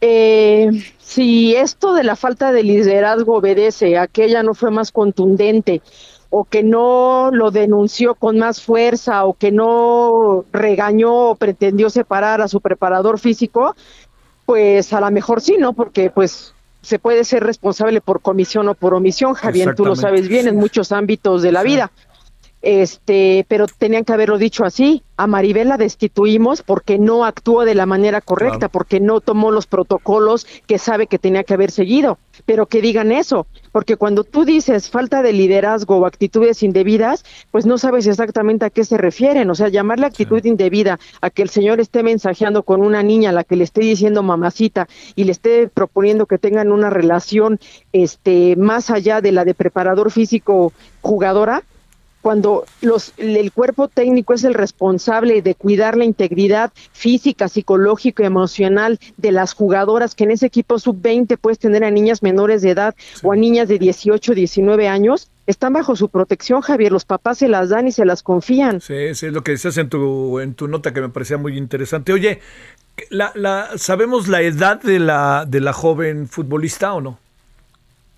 eh, si esto de la falta de liderazgo obedece a que ella no fue más contundente o que no lo denunció con más fuerza o que no regañó o pretendió separar a su preparador físico, pues a lo mejor sí, ¿no? Porque pues se puede ser responsable por comisión o por omisión, Javier, tú lo sabes bien en muchos ámbitos de la vida. Este, pero tenían que haberlo dicho así. A Maribel la destituimos porque no actuó de la manera correcta, Claro. porque no tomó los protocolos que sabe que tenía que haber seguido. Pero que digan eso, porque cuando tú dices falta de liderazgo o actitudes indebidas, pues no sabes exactamente a qué se refieren. O sea, llamarle actitud indebida a que el señor esté mensajeando con una niña a la que le esté diciendo mamacita y le esté proponiendo que tengan una relación este más allá de la de preparador físico jugadora, cuando los, el cuerpo técnico es el responsable de cuidar la integridad física, psicológica y emocional de las jugadoras, que en ese equipo sub-20 puedes tener a niñas menores de edad o a niñas de 18, 19 años, están bajo su protección, Javier. Los papás se las dan y se las confían. Sí, sí, es lo que decías en tu, en tu nota que me parecía muy interesante. Oye, la, la, ¿sabemos la edad de la, de la joven futbolista o no?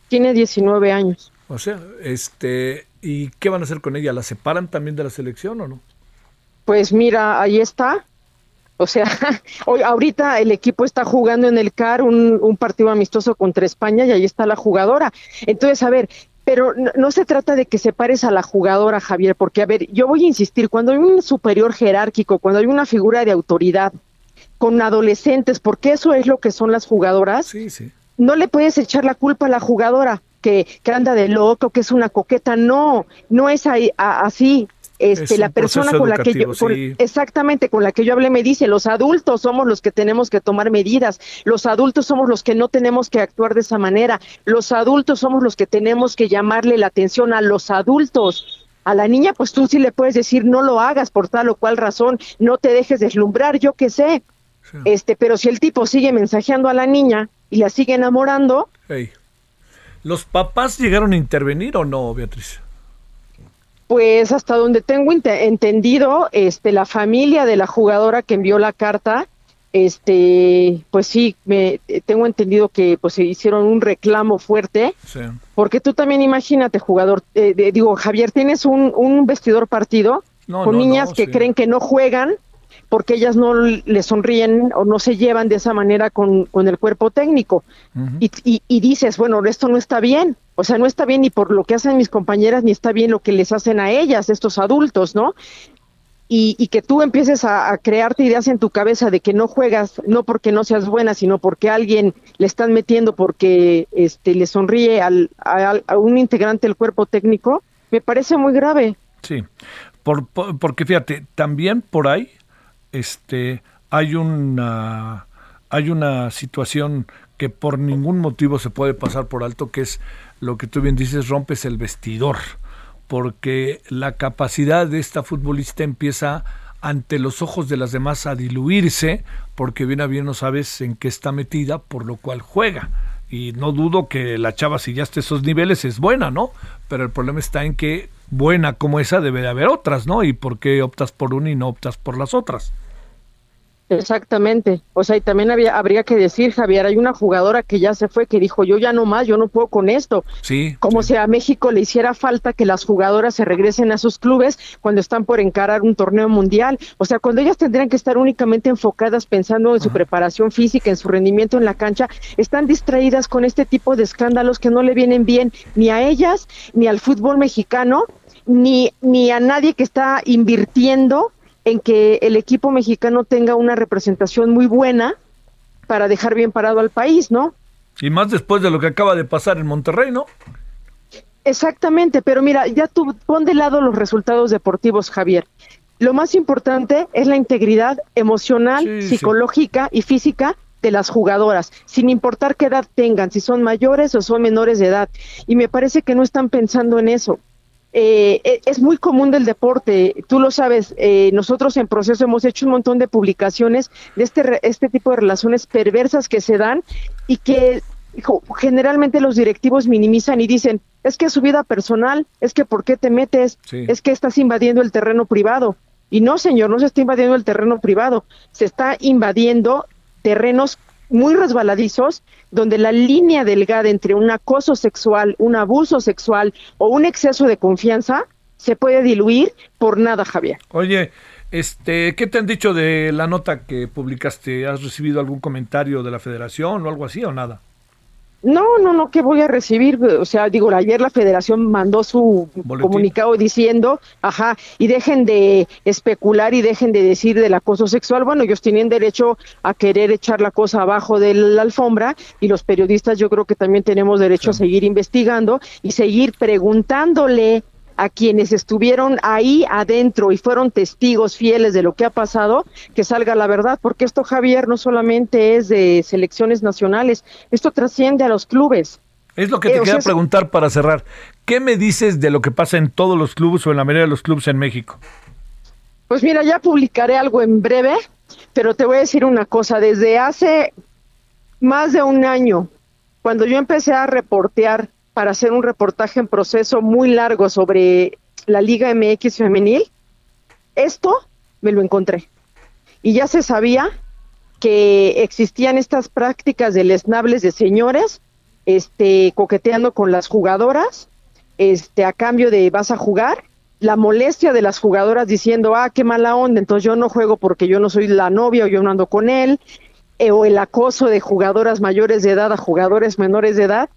Tiene 19 años. O sea, este, ¿y qué van a hacer con ella? ¿La separan también de la selección o no? Pues mira, ahí está. O sea, hoy ahorita el equipo está jugando en el CAR un, un partido amistoso contra España y ahí está la jugadora. Entonces, a ver, pero no, no, se trata de que separes a la jugadora, Javier, porque, a ver, yo voy a insistir, cuando hay un superior jerárquico, cuando hay una figura de autoridad con adolescentes, porque eso es lo que son las jugadoras, sí, sí. no le puedes echar la culpa a la jugadora que, que anda de loco, que es una coqueta, no, no es ahí, a, así. Este, Es la persona con la que yo, educativo, con- sí. exactamente con la que yo hablé me dice, los adultos somos los que tenemos que tomar medidas, los adultos somos los que no tenemos que actuar de esa manera, los adultos somos los que tenemos que llamarle la atención a los adultos. A la niña, pues tú sí le puedes decir, no lo hagas por tal o cual razón, no te dejes deslumbrar, yo qué sé. Este, pero si el tipo sigue mensajeando a la niña y la sigue enamorando. ¿Los papás llegaron a intervenir o no, Beatriz? Pues hasta donde tengo ente- entendido, este, la familia de la jugadora que envió la carta, este, pues sí, me eh, tengo entendido que pues se hicieron un reclamo fuerte, Sí. porque tú también imagínate, jugador, eh, de- digo, Javier, tienes un, un vestidor partido No, con no, niñas no, que sí. creen que no juegan porque ellas no le sonríen o no se llevan de esa manera con, con el cuerpo técnico. y, y- y dices, bueno, esto no está bien. O sea, no está bien ni por lo que hacen mis compañeras, ni está bien lo que les hacen a ellas, estos adultos, ¿no? Y, y que tú empieces a, a crearte ideas en tu cabeza de que no juegas, no porque no seas buena, sino porque alguien le están metiendo porque este le sonríe al, a, a un integrante del cuerpo técnico, me parece muy grave. Sí, por, por- porque fíjate, también por ahí este, hay, una, hay una situación que por ningún motivo se puede pasar por alto, que es lo que tú bien dices, rompes el vestidor, porque la capacidad de esta futbolista empieza ante los ojos de las demás a diluirse, porque bien a bien no sabes en qué está metida, por lo cual juega. Y no dudo que la chava, si ya está esos niveles, es buena, ¿no? Pero el problema está en que buena como esa debe de haber otras, ¿no? ¿Y por qué optas por una y no optas por las otras? Exactamente. O sea, y también había, habría que decir, Javier, hay una jugadora que ya se fue, que dijo, yo ya no más, yo no puedo con esto. Sí. Como si a México le hiciera falta que las jugadoras se regresen a sus clubes cuando están por encarar un torneo mundial. O sea, cuando ellas tendrían que estar únicamente enfocadas pensando en su preparación física, en su rendimiento en la cancha, están distraídas con este tipo de escándalos que no le vienen bien ni a ellas, ni al fútbol mexicano, ni, ni a nadie que está invirtiendo en que el equipo mexicano tenga una representación muy buena para dejar bien parado al país, ¿no? Y más después de lo que acaba de pasar en Monterrey, ¿no? Exactamente, pero mira, ya tú pon de lado los resultados deportivos, Javier. Lo más importante es la integridad emocional, Sí, sí. psicológica y física de las jugadoras, sin importar qué edad tengan, si son mayores o son menores de edad. Y me parece que no están pensando en eso. Eh, e- es muy común del deporte, tú lo sabes, eh, nosotros en proceso hemos hecho un montón de publicaciones de este, este tipo de relaciones perversas que se dan y que hijo, generalmente los directivos minimizan y dicen, es que es su vida personal, es que por qué te metes, Sí. es que estás invadiendo el terreno privado. Y no, señor, no se está invadiendo el terreno privado, se está invadiendo terrenos muy resbaladizos donde la línea delgada entre un acoso sexual, un abuso sexual o un exceso de confianza se puede diluir por nada, Javier. Oye, este, ¿qué te han dicho de la nota que publicaste? ¿Has recibido algún comentario de la federación o algo así o nada? No, no, no, ¿qué voy a recibir? O sea, digo, ayer la federación mandó su Boletín. comunicado diciendo, ajá, y dejen de especular y dejen de decir del acoso sexual. Bueno, ellos tienen derecho a querer echar la cosa abajo de la alfombra y los periodistas yo creo que también tenemos derecho a seguir investigando y seguir preguntándole a quienes estuvieron ahí adentro y fueron testigos fieles de lo que ha pasado, que salga la verdad, porque esto, Javier, no solamente es de selecciones nacionales, esto trasciende a los clubes. Es lo que Eh, te o quería sea, es- preguntar para cerrar. ¿Qué me dices de lo que pasa en todos los clubes o en la mayoría de los clubes en México? Pues mira, ya publicaré algo en breve, pero te voy a decir una cosa, desde hace más de un año, cuando yo empecé a reportear para hacer un reportaje en proceso muy largo sobre la Liga MX femenil, esto me lo encontré. Y ya se sabía que existían estas prácticas de lesnables de señores, este, coqueteando con las jugadoras, este, a cambio de vas a jugar, la molestia de las jugadoras diciendo, ah, qué mala onda, entonces yo no juego porque yo no soy la novia o yo no ando con él, eh, o el acoso de jugadoras mayores de edad a jugadores menores de edad.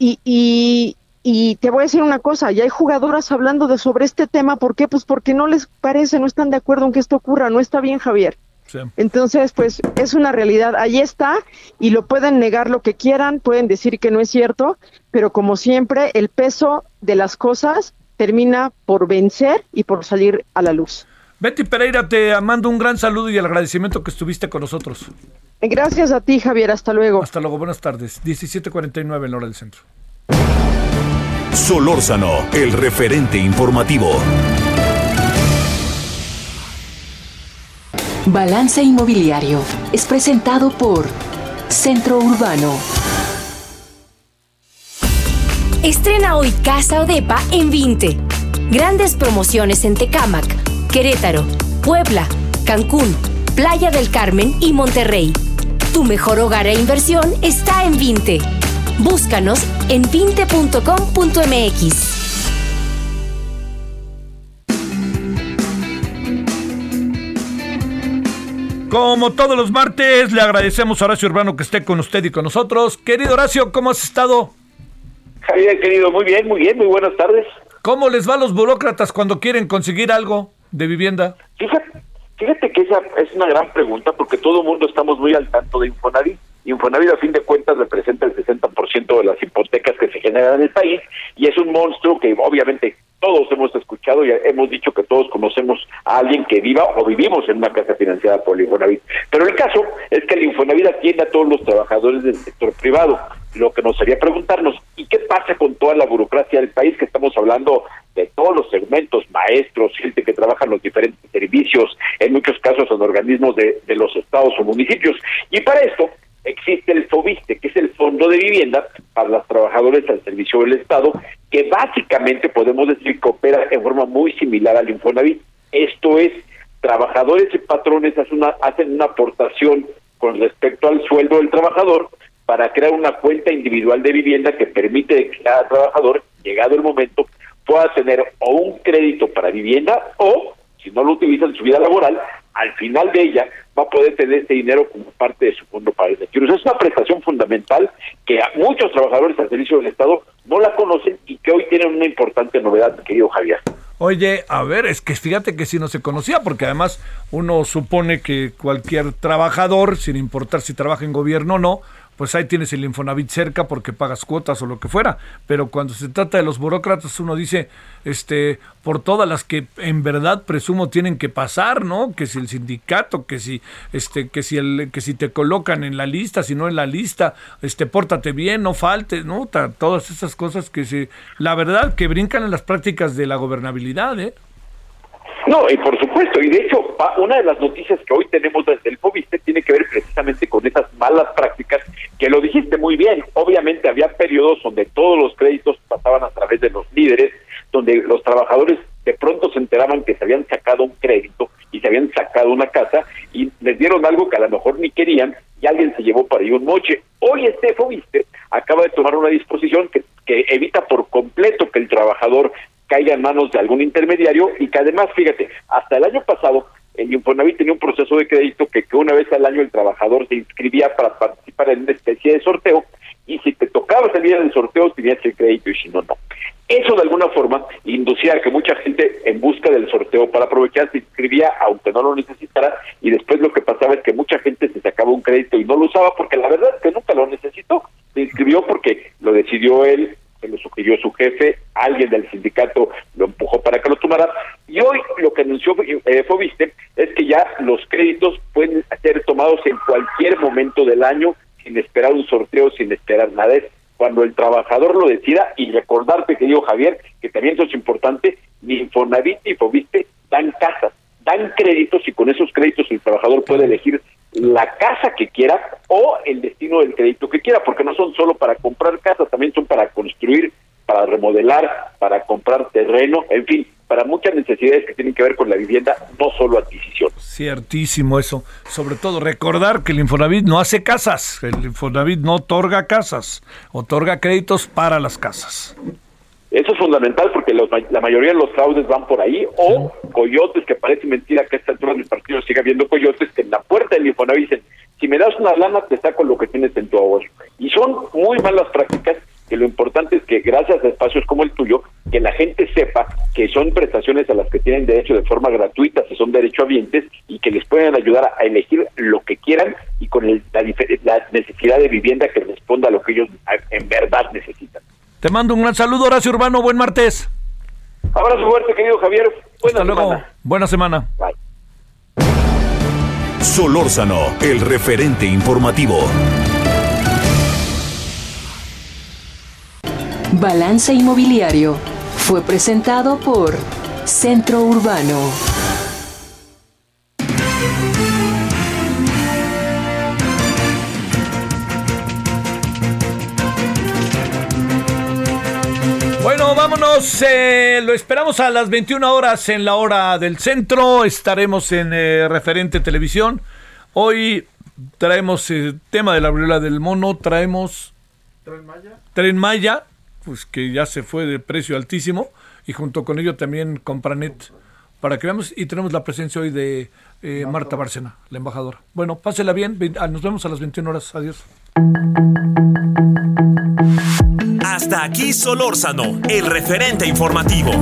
Y, y, Y te voy a decir una cosa, ya hay jugadoras hablando de sobre este tema, ¿por qué? Pues porque no les parece, no están de acuerdo en que esto ocurra, no está bien, Javier. Entonces, pues es una realidad, ahí está, y lo pueden negar lo que quieran, pueden decir que no es cierto, pero como siempre, el peso de las cosas termina por vencer y por salir a la luz. Betty Pereira, te mando un gran saludo y el agradecimiento que estuviste con nosotros. Gracias a ti, Javier, hasta luego. Hasta luego, buenas tardes. 17:49 en la hora del centro. Solórzano, el referente informativo. Balance Inmobiliario es presentado por Centro Urbano. Estrena hoy Casa Odepa en 20. Grandes promociones en Tecámac, Querétaro, Puebla, Cancún, Playa del Carmen y Monterrey. Tu mejor hogar e inversión está en 20. Búscanos en 20.com.mx. Como todos los martes, le agradecemos a Horacio Urbano que esté con usted y con nosotros. Querido Horacio, ¿cómo has estado? Javier, querido, muy bien, muy bien, muy buenas tardes. ¿Cómo les va a los burócratas cuando quieren conseguir algo de vivienda? Fíjate, fíjate que esa es una gran pregunta porque todo el mundo estamos muy al tanto de Infonavit. Infonavit a fin de cuentas representa el 60% de las hipotecas que se generan en el país y es un monstruo que obviamente todos hemos escuchado y hemos dicho que todos conocemos a alguien que viva o vivimos en una casa financiada por el Infonavit. Pero el caso es que el Infonavit atiende a todos los trabajadores del sector privado. Lo que nos haría preguntarnos, ¿y qué pasa con toda la burocracia del país? Que estamos hablando de todos los segmentos, maestros, gente que trabaja en los diferentes servicios, en muchos casos en organismos de, de los estados o municipios. Y para esto existe el FOBISTE, que es el Fondo de Vivienda para los trabajadores al servicio del Estado, que básicamente podemos decir que opera en forma muy similar al Infonavit. Esto es, trabajadores y patrones hacen una, hacen una aportación con respecto al sueldo del trabajador para crear una cuenta individual de vivienda que permite que cada trabajador, llegado el momento, pueda tener o un crédito para vivienda o, si no lo utiliza en su vida laboral, al final de ella va a poder tener este dinero como parte de su fondo para el retiro. Es una prestación fundamental que muchos trabajadores al servicio del Estado no la conocen y que hoy tienen una importante novedad, querido Javier. Oye, a ver, es que fíjate que si no se conocía, porque además uno supone que cualquier trabajador, sin importar si trabaja en gobierno o no, pues ahí tienes el Infonavit cerca porque pagas cuotas o lo que fuera. Pero cuando se trata de los burócratas, uno dice, este, por todas las que en verdad presumo tienen que pasar, ¿no? Que si el sindicato, que si, este, que si el, que si te colocan en la lista, si no en la lista, este, pórtate bien, no faltes, ¿no? Todas esas cosas que se, la verdad que brincan en las prácticas de la gobernabilidad, ¿eh? No, y por supuesto, y de hecho, una de las noticias que hoy tenemos desde el FOBISTE tiene que ver precisamente con esas malas prácticas, que lo dijiste muy bien, obviamente había periodos donde todos los créditos pasaban a través de los líderes, donde los trabajadores de pronto se enteraban que se habían sacado un crédito y se habían sacado una casa y les dieron algo que a lo mejor ni querían y alguien se llevó para ahí un moche. Hoy este FOBISTE acaba de tomar una disposición que, que evita por completo que el trabajador caiga en manos de algún intermediario y que además, fíjate, hasta el año pasado el Infonavit tenía un proceso de crédito que, que una vez al año el trabajador se inscribía para participar en una especie de sorteo y si te tocaba salir del sorteo tenías el crédito y si no, no. Eso de alguna forma inducía a que mucha gente en busca del sorteo para aprovechar se inscribía aunque no lo necesitara y después lo que pasaba es que mucha gente se sacaba un crédito y no lo usaba porque la verdad es que nunca lo necesitó. Se inscribió porque lo decidió él que lo sugirió su jefe, alguien del sindicato lo empujó para que lo tomara, y hoy lo que anunció eh, Fobiste es que ya los créditos pueden ser tomados en cualquier momento del año, sin esperar un sorteo, sin esperar nada. Es cuando el trabajador lo decida, y recordarte, querido Javier, que también eso es importante, ni Infonavit ni Fobiste dan casas, dan créditos, y con esos créditos el trabajador puede elegir la casa que quiera o el destino del crédito que quiera, porque no son solo para comprar casa, también son para construir, para remodelar, para comprar terreno, en fin, para muchas necesidades que tienen que ver con la vivienda, no solo adquisición. Ciertísimo eso. Sobre todo recordar que el Infonavit no hace casas, el Infonavit no otorga casas, otorga créditos para las casas. Eso es fundamental porque la mayoría de los fraudes van por ahí, o coyotes, que parece mentira que a esta altura del partido siga habiendo coyotes, que en la puerta del Infonavit dicen, si me das una lana te saco lo que tienes en tu ahorro. Y son muy malas prácticas que lo importante es que gracias a espacios como el tuyo, que la gente sepa que son prestaciones a las que tienen derecho de forma gratuita, si son derechohabientes, y que les pueden ayudar a elegir lo que quieran y con el, la, la necesidad de vivienda que responda a lo que ellos en verdad necesitan. Te mando un gran saludo, Horacio Urbano, buen martes. Abrazo fuerte, querido Javier. Buena Hasta semana. luego. Buena semana. Solórzano, el referente informativo. Balance Inmobiliario fue presentado por Centro Urbano. Vámonos. eh, lo esperamos a las 21 horas en la hora del centro. Estaremos en eh, referente televisión. Hoy traemos el tema de la viruela del mono. Traemos Tren Maya, pues que ya se fue de precio altísimo. Y junto con ello también Compranet. Para que veamos. Y tenemos la presencia hoy de eh, Marta Bárcena, la embajadora. Bueno, pásela bien. Ah, Nos vemos a las 21 horas. Adiós. Hasta aquí Solórzano, el referente informativo.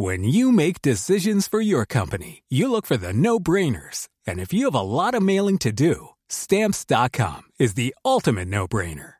When you make decisions for your company, you look for the no brainers. And if you have a lot of mailing to do, stamps.com is the ultimate no brainer.